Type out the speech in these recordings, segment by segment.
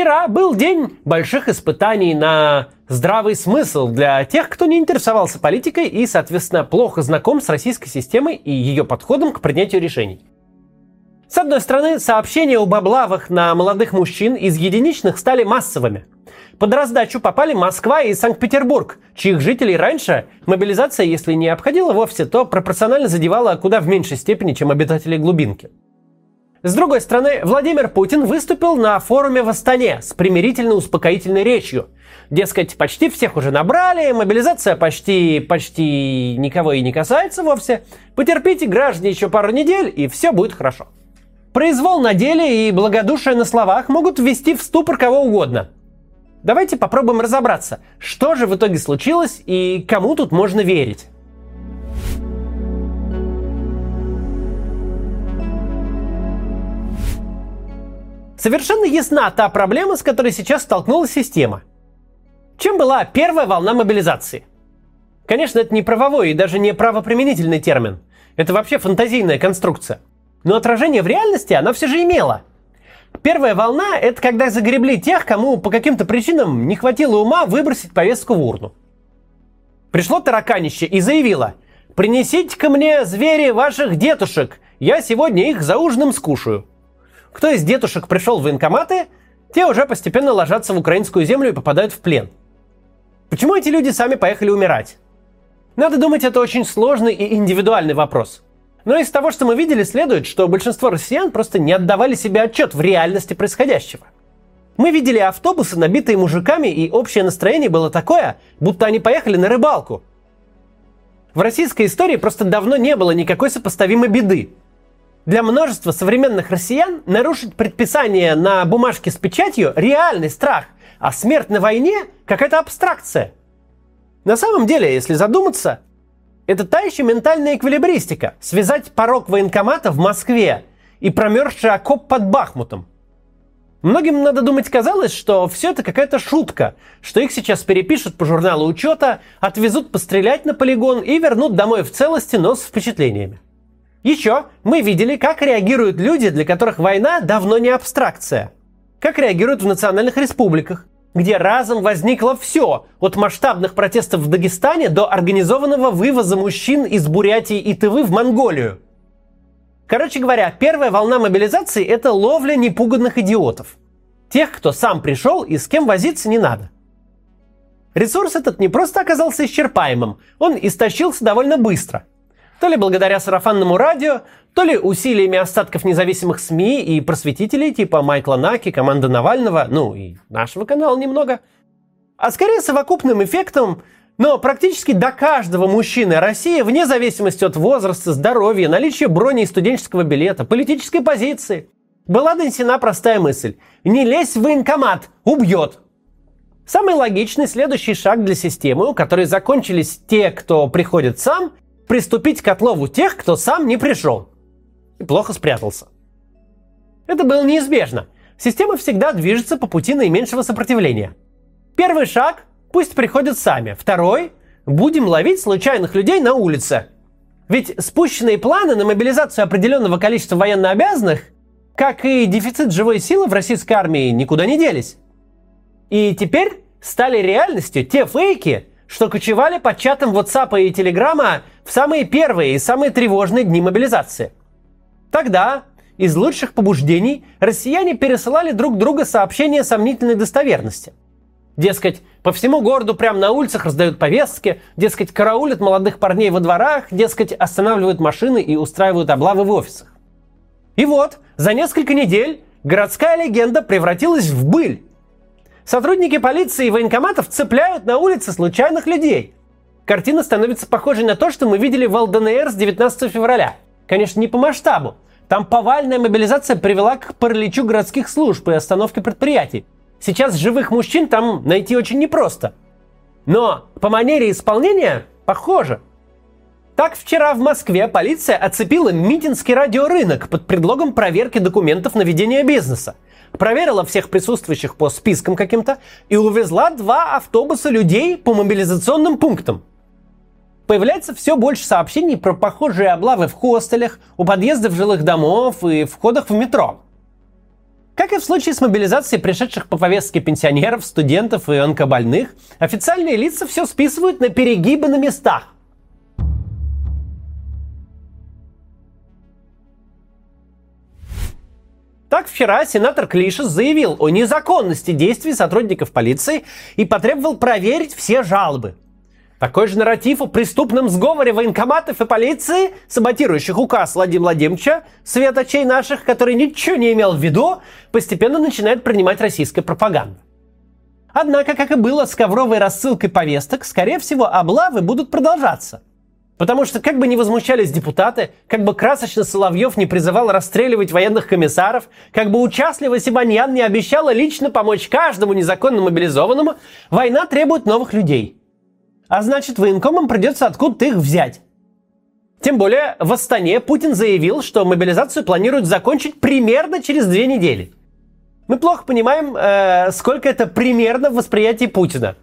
Вчера был день больших испытаний на здравый смысл для тех, кто не интересовался политикой и, соответственно, плохо знаком с российской системой и ее подходом к принятию решений. С одной стороны, сообщения об облавах на молодых мужчин из единичных стали массовыми. Под раздачу попали Москва и Санкт-Петербург, чьих жителей раньше мобилизация, если не обходила вовсе, то пропорционально задевала куда в меньшей степени, чем обитателей глубинки. С другой стороны, Владимир Путин выступил на форуме в Астане с примирительно-успокоительной речью. Дескать, почти всех уже набрали, мобилизация почти, почти никого и не касается вовсе. Потерпите, граждане, еще пару недель, и все будет хорошо. Произвол на деле и благодушие на словах могут ввести в ступор кого угодно. Давайте попробуем разобраться, что же в итоге случилось и кому тут можно верить. Совершенно ясна та проблема, с которой сейчас столкнулась система. Чем была первая волна мобилизации? Конечно, это не правовой и даже не правоприменительный термин. Это вообще фантазийная конструкция. Но отражение в реальности она все же имела. Первая волна – это когда загребли тех, кому по каким-то причинам не хватило ума выбросить повестку в урну. Пришло тараканище и заявило «Принесите ко мне звери ваших детушек, я сегодня их за ужином скушаю». Кто из детушек пришел в военкоматы, те уже постепенно ложатся в украинскую землю и попадают в плен. Почему эти люди сами поехали умирать? Надо думать, это очень сложный и индивидуальный вопрос. Но из того, что мы видели, следует, что большинство россиян просто не отдавали себе отчет в реальности происходящего. Мы видели автобусы, набитые мужиками, и общее настроение было такое, будто они поехали на рыбалку. В российской истории просто давно не было никакой сопоставимой беды. Для множества современных россиян нарушить предписание на бумажке с печатью – реальный страх, а смерть на войне – какая-то абстракция. На самом деле, если задуматься, это та еще ментальная эквилибристика – связать порог военкомата в Москве и промерзший окоп под Бахмутом. Многим, надо думать, казалось, что все это какая-то шутка, что их сейчас перепишут по журналу учета, отвезут пострелять на полигон и вернут домой в целости, но с впечатлениями. Еще мы видели, как реагируют люди, для которых война давно не абстракция. Как реагируют в национальных республиках, где разом возникло все, от масштабных протестов в Дагестане до организованного вывоза мужчин из Бурятии и Тывы в Монголию. Короче говоря, первая волна мобилизации – это ловля непуганных идиотов. Тех, кто сам пришел и с кем возиться не надо. Ресурс этот не просто оказался исчерпаемым, он истощился довольно быстро. То ли благодаря сарафанному радио, то ли усилиями остатков независимых СМИ и просветителей типа Майкла Наки, команды Навального, ну и нашего канала немного, а скорее совокупным эффектом, но практически до каждого мужчины России, вне зависимости от возраста, здоровья, наличия брони и студенческого билета, политической позиции, была донесена простая мысль. Не лезь в военкомат, убьет. Самый логичный следующий шаг для системы, у которой закончились те, кто приходит сам, приступить к отлову тех, кто сам не пришел и плохо спрятался. Это было неизбежно. Система всегда движется по пути наименьшего сопротивления. Первый шаг – пусть приходят сами. Второй – будем ловить случайных людей на улице. Ведь спущенные планы на мобилизацию определенного количества военнообязанных, как и дефицит живой силы в российской армии, никуда не делись. И теперь стали реальностью те фейки, что кочевали под чатом WhatsApp и Telegram в самые первые и самые тревожные дни мобилизации. Тогда из лучших побуждений россияне пересылали друг друга сообщения сомнительной достоверности. Дескать, по всему городу прямо на улицах раздают повестки, дескать, караулят молодых парней во дворах, дескать, останавливают машины и устраивают облавы в офисах. И вот, за несколько недель городская легенда превратилась в быль. Сотрудники полиции и военкоматов цепляют на улице случайных людей. Картина становится похожей на то, что мы видели в ЛДНР с 19 февраля. Конечно, не по масштабу. Там повальная мобилизация привела к параличу городских служб и остановке предприятий. Сейчас живых мужчин там найти очень непросто. Но по манере исполнения похоже. Так вчера в Москве полиция оцепила Митинский радиорынок под предлогом проверки документов на ведение бизнеса – проверила всех присутствующих по спискам каким-то и увезла два автобуса людей по мобилизационным пунктам. Появляется все больше сообщений про похожие облавы в хостелях, у подъездов жилых домов и входах в метро. Как и в случае с мобилизацией пришедших по повестке пенсионеров, студентов и онкобольных, официальные лица все списывают на перегибы на местах. Так вчера сенатор Клишес заявил о незаконности действий сотрудников полиции и потребовал проверить все жалобы. Такой же нарратив о преступном сговоре военкоматов и полиции, саботирующих указ Владимира Владимировича, светочей наших, который ничего не имел в виду, постепенно начинает принимать российская пропаганда. Однако, как и было с ковровой рассылкой повесток, скорее всего, облавы будут продолжаться – Потому что как бы ни возмущались депутаты, как бы красочно Соловьев не призывал расстреливать военных комиссаров, как бы участливо Сибаньян не обещала лично помочь каждому незаконно мобилизованному, война требует новых людей. А значит, военкомам придется откуда-то их взять. Тем более в Астане Путин заявил, что мобилизацию планируют закончить примерно через две недели. Мы плохо понимаем, э, сколько это примерно в восприятии Путина.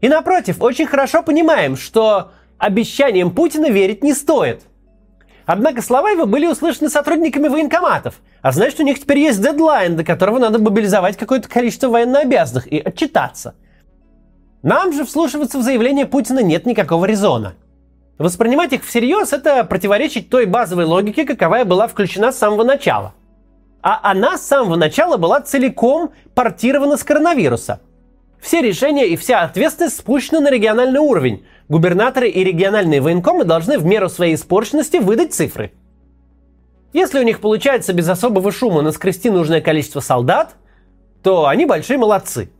И напротив, очень хорошо понимаем, что обещаниям Путина верить не стоит. Однако слова его были услышаны сотрудниками военкоматов, а значит у них теперь есть дедлайн, до которого надо мобилизовать какое-то количество военнообязанных и отчитаться. Нам же вслушиваться в заявление Путина нет никакого резона. Воспринимать их всерьез – это противоречить той базовой логике, каковая была включена с самого начала. А она с самого начала была целиком портирована с коронавируса. Все решения и вся ответственность спущены на региональный уровень, губернаторы и региональные военкомы должны в меру своей испорченности выдать цифры. Если у них получается без особого шума наскрести нужное количество солдат, то они большие молодцы.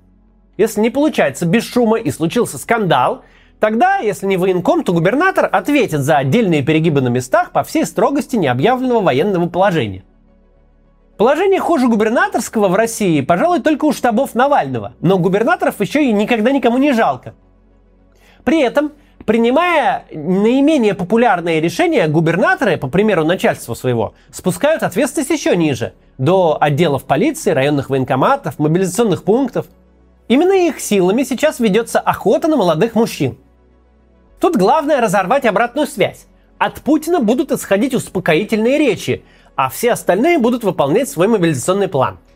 Если не получается без шума и случился скандал, тогда, если не военком, то губернатор ответит за отдельные перегибы на местах по всей строгости необъявленного военного положения. Положение хуже губернаторского в России, пожалуй, только у штабов Навального, но губернаторов еще и никогда никому не жалко. При этом Принимая наименее популярные решения, губернаторы, по примеру начальства своего, спускают ответственность еще ниже, до отделов полиции, районных военкоматов, мобилизационных пунктов. Именно их силами сейчас ведется охота на молодых мужчин. Тут главное разорвать обратную связь. От Путина будут исходить успокоительные речи, а все остальные будут выполнять свой мобилизационный план –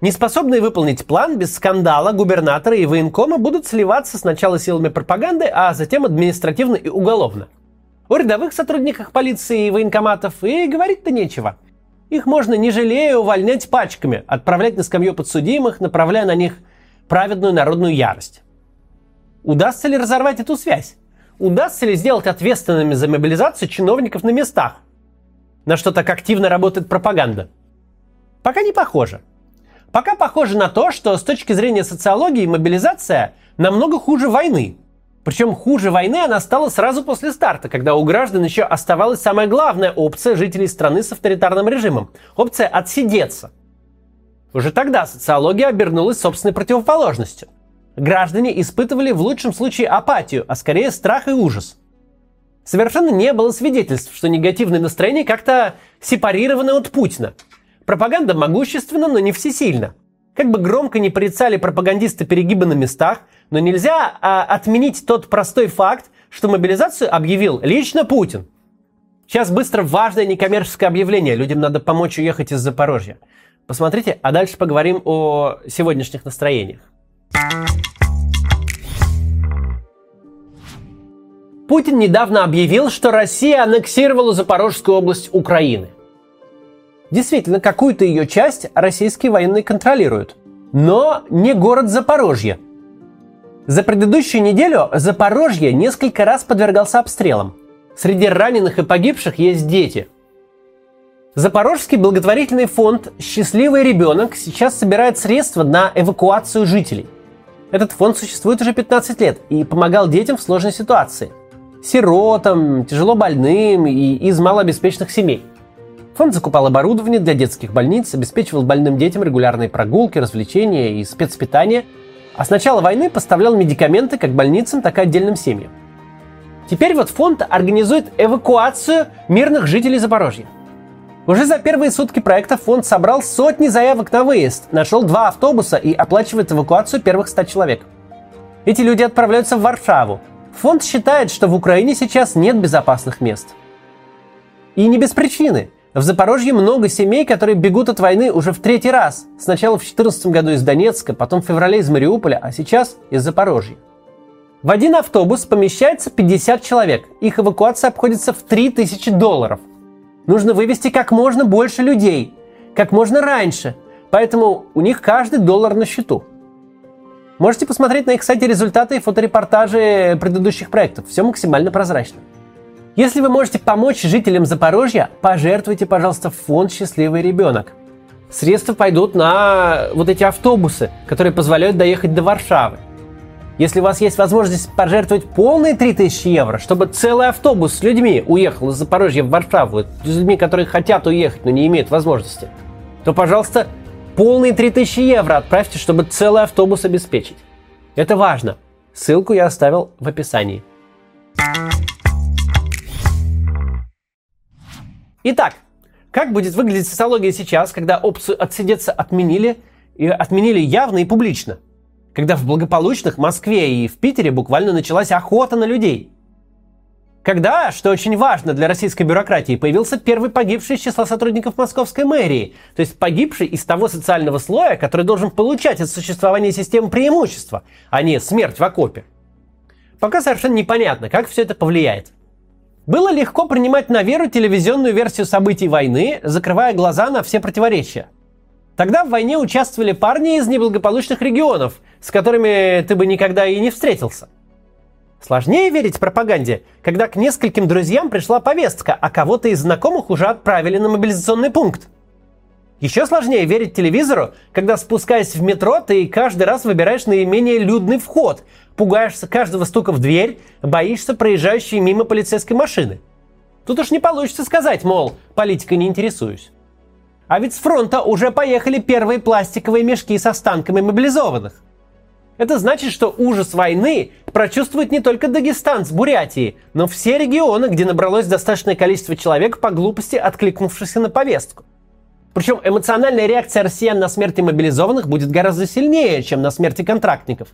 Неспособные выполнить план, без скандала губернаторы и военкомы будут сливаться сначала силами пропаганды, а затем административно и уголовно. У рядовых сотрудниках полиции и военкоматов и говорить-то нечего. Их можно, не жалея, увольнять пачками, отправлять на скамью подсудимых, направляя на них праведную народную ярость. Удастся ли разорвать эту связь? Удастся ли сделать ответственными за мобилизацию чиновников на местах? На что так активно работает пропаганда? Пока не похоже. Пока похоже на то, что с точки зрения социологии мобилизация намного хуже войны. Причем хуже войны она стала сразу после старта, когда у граждан еще оставалась самая главная опция жителей страны с авторитарным режимом – опция отсидеться. Уже тогда социология обернулась собственной противоположностью. Граждане испытывали в лучшем случае апатию, а скорее страх и ужас. Совершенно не было свидетельств, что негативные настроения как-то сепарированы от Путина – Пропаганда могущественна, но не всесильна. Как бы громко не порицали пропагандисты перегибы на местах, но нельзя а, отменить тот простой факт, что мобилизацию объявил лично Путин. Сейчас быстро важное некоммерческое объявление. Людям надо помочь уехать из Запорожья. Посмотрите, а дальше поговорим о сегодняшних настроениях. Путин недавно объявил, что Россия аннексировала Запорожскую область Украины. Действительно, какую-то ее часть российские военные контролируют. Но не город Запорожье. За предыдущую неделю Запорожье несколько раз подвергался обстрелам. Среди раненых и погибших есть дети. Запорожский благотворительный фонд «Счастливый ребенок» сейчас собирает средства на эвакуацию жителей. Этот фонд существует уже 15 лет и помогал детям в сложной ситуации. Сиротам, тяжело больным и из малообеспеченных семей – Фонд закупал оборудование для детских больниц, обеспечивал больным детям регулярные прогулки, развлечения и спецпитание, а с начала войны поставлял медикаменты как больницам, так и отдельным семьям. Теперь вот фонд организует эвакуацию мирных жителей Запорожья. Уже за первые сутки проекта фонд собрал сотни заявок на выезд, нашел два автобуса и оплачивает эвакуацию первых 100 человек. Эти люди отправляются в Варшаву. Фонд считает, что в Украине сейчас нет безопасных мест. И не без причины – В Запорожье много семей, которые бегут от войны уже в третий раз. Сначала в 2014 году из Донецка, потом в феврале из Мариуполя, а сейчас из Запорожья. В один автобус помещается 50 человек. Их эвакуация обходится в 3000 долларов. Нужно вывести как можно больше людей, как можно раньше. Поэтому у них каждый доллар на счету. Можете посмотреть на их сайте результаты и фоторепортажи предыдущих проектов. Все максимально прозрачно. Если вы можете помочь жителям Запорожья, пожертвуйте, пожалуйста, в фонд «Счастливый ребенок». Средства пойдут на вот эти автобусы, которые позволяют доехать до Варшавы. Если у вас есть возможность пожертвовать полные 3000 евро, чтобы целый автобус с людьми уехал из Запорожья в Варшаву, с людьми, которые хотят уехать, но не имеют возможности, то, пожалуйста, полные 3000 евро отправьте, чтобы целый автобус обеспечить. Это важно. Ссылку я оставил в описании. Итак, как будет выглядеть социология сейчас, когда опцию «отсидеться» отменили, и отменили явно и публично – когда в благополучных Москве и в Питере буквально началась охота на людей. Когда, что очень важно для российской бюрократии, появился первый погибший из числа сотрудников московской мэрии, то есть погибший из того социального слоя, который должен получать от существования системы преимущества, а не смерть в окопе. Пока совершенно непонятно, как все это повлияет. Было легко принимать на веру телевизионную версию событий войны, закрывая глаза на все противоречия – Тогда в войне участвовали парни из неблагополучных регионов, с которыми ты бы никогда и не встретился. Сложнее верить пропаганде, когда к нескольким друзьям пришла повестка, а кого-то из знакомых уже отправили на мобилизационный пункт. Еще сложнее верить телевизору, когда спускаясь в метро, ты каждый раз выбираешь наименее людный вход, пугаешься каждого стука в дверь, боишься проезжающей мимо полицейской машины. Тут уж не получится сказать, мол, политикой не интересуюсь. А ведь с фронта уже поехали первые пластиковые мешки с останками мобилизованных. Это значит, что ужас войны прочувствует не только Дагестан с Бурятией, но все регионы, где набралось достаточное количество человек по глупости, откликнувшихся на повестку. Причем эмоциональная реакция россиян на смерти мобилизованных будет гораздо сильнее, чем на смерти контрактников.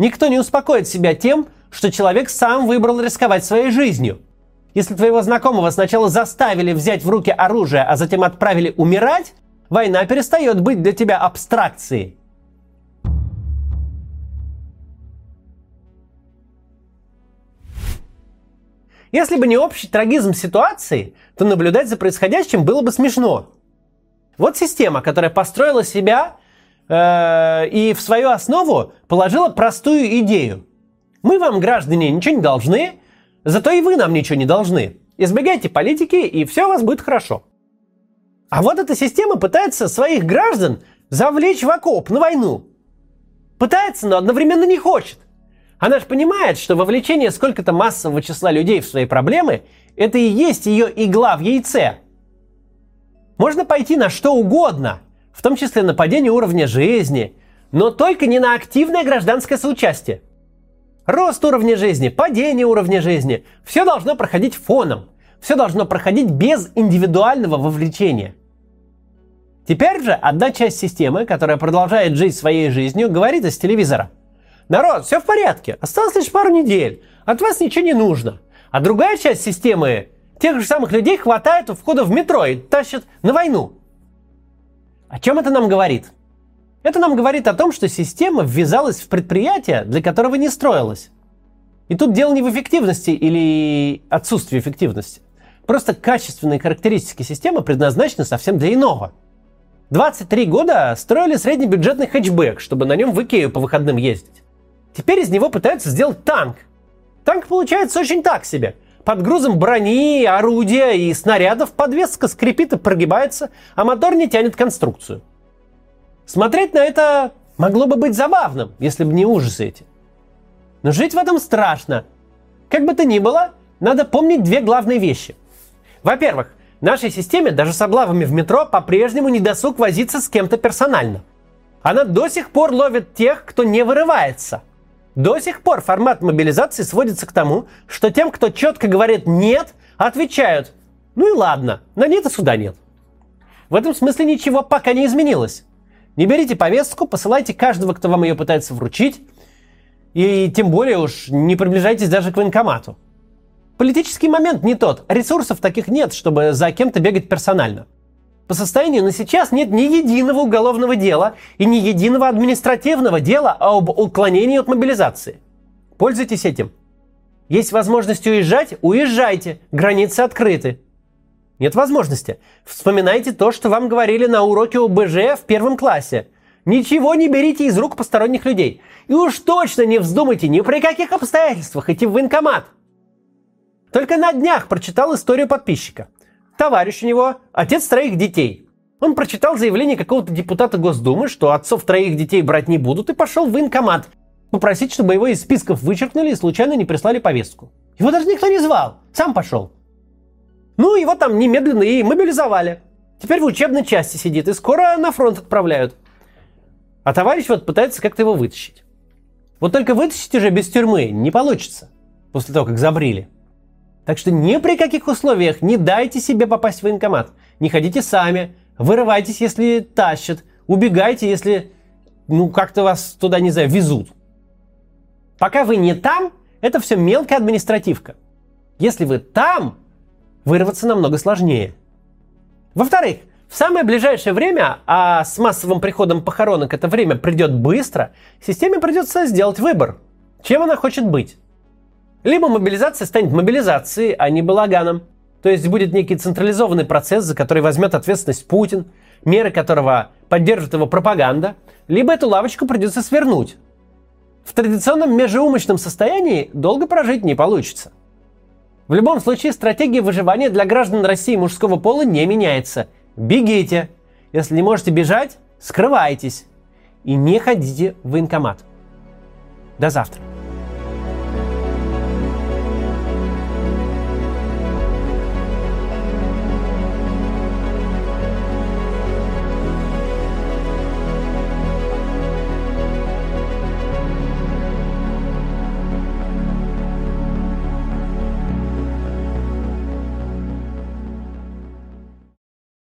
Никто не успокоит себя тем, что человек сам выбрал рисковать своей жизнью – если твоего знакомого сначала заставили взять в руки оружие, а затем отправили умирать, война перестает быть для тебя абстракцией. Если бы не общий трагизм ситуации, то наблюдать за происходящим было бы смешно. Вот система, которая построила себя э, и в свою основу положила простую идею. Мы вам, граждане, ничего не должны, Зато и вы нам ничего не должны. Избегайте политики, и все у вас будет хорошо. А вот эта система пытается своих граждан завлечь в окоп на войну. Пытается, но одновременно не хочет. Она же понимает, что вовлечение сколько-то массового числа людей в свои проблемы – это и есть ее игла в яйце. Можно пойти на что угодно, в том числе на падение уровня жизни, но только не на активное гражданское соучастие – Рост уровня жизни, падение уровня жизни. Все должно проходить фоном. Все должно проходить без индивидуального вовлечения. Теперь же одна часть системы, которая продолжает жить своей жизнью, говорит из телевизора. Народ, все в порядке, осталось лишь пару недель, от вас ничего не нужно. А другая часть системы тех же самых людей хватает у входа в метро и тащит на войну. О чем это нам говорит? Это нам говорит о том, что система ввязалась в предприятие, для которого не строилась. И тут дело не в эффективности или отсутствии эффективности. Просто качественные характеристики системы предназначены совсем для иного. 23 года строили среднебюджетный хэтчбэк, чтобы на нем в Икею по выходным ездить. Теперь из него пытаются сделать танк. Танк получается очень так себе. Под грузом брони, орудия и снарядов подвеска скрипит и прогибается, а мотор не тянет конструкцию. Смотреть на это могло бы быть забавным, если бы не ужасы эти. Но жить в этом страшно. Как бы то ни было, надо помнить две главные вещи. Во-первых, нашей системе даже с облавами в метро по-прежнему не досуг возиться с кем-то персонально. Она до сих пор ловит тех, кто не вырывается. До сих пор формат мобилизации сводится к тому, что тем, кто четко говорит «нет», отвечают «ну и ладно, на нет и суда нет». В этом смысле ничего пока не изменилось. Не берите повестку, посылайте каждого, кто вам ее пытается вручить. И тем более уж не приближайтесь даже к военкомату. Политический момент не тот. Ресурсов таких нет, чтобы за кем-то бегать персонально. По состоянию на сейчас нет ни единого уголовного дела и ни единого административного дела об уклонении от мобилизации. Пользуйтесь этим. Есть возможность уезжать – уезжайте. Границы открыты. Нет возможности. Вспоминайте то, что вам говорили на уроке ОБЖ в первом классе. Ничего не берите из рук посторонних людей. И уж точно не вздумайте ни при каких обстоятельствах идти в военкомат. Только на днях прочитал историю подписчика. Товарищ у него – отец троих детей. Он прочитал заявление какого-то депутата Госдумы, что отцов троих детей брать не будут, и пошел в военкомат попросить, чтобы его из списков вычеркнули и случайно не прислали повестку. Его даже никто не звал, сам пошел. Ну, его там немедленно и мобилизовали. Теперь в учебной части сидит и скоро на фронт отправляют. А товарищ вот пытается как-то его вытащить. Вот только вытащить уже без тюрьмы не получится. После того, как забрили. Так что ни при каких условиях не дайте себе попасть в военкомат. Не ходите сами. Вырывайтесь, если тащат. Убегайте, если ну как-то вас туда, не знаю, везут. Пока вы не там, это все мелкая административка. Если вы там, вырваться намного сложнее. Во-вторых, в самое ближайшее время, а с массовым приходом похоронок это время придет быстро, системе придется сделать выбор, чем она хочет быть. Либо мобилизация станет мобилизацией, а не балаганом. То есть будет некий централизованный процесс, за который возьмет ответственность Путин, меры которого поддержит его пропаганда, либо эту лавочку придется свернуть. В традиционном межеумочном состоянии долго прожить не получится. В любом случае, стратегия выживания для граждан России мужского пола не меняется. Бегите. Если не можете бежать, скрывайтесь. И не ходите в военкомат. До завтра.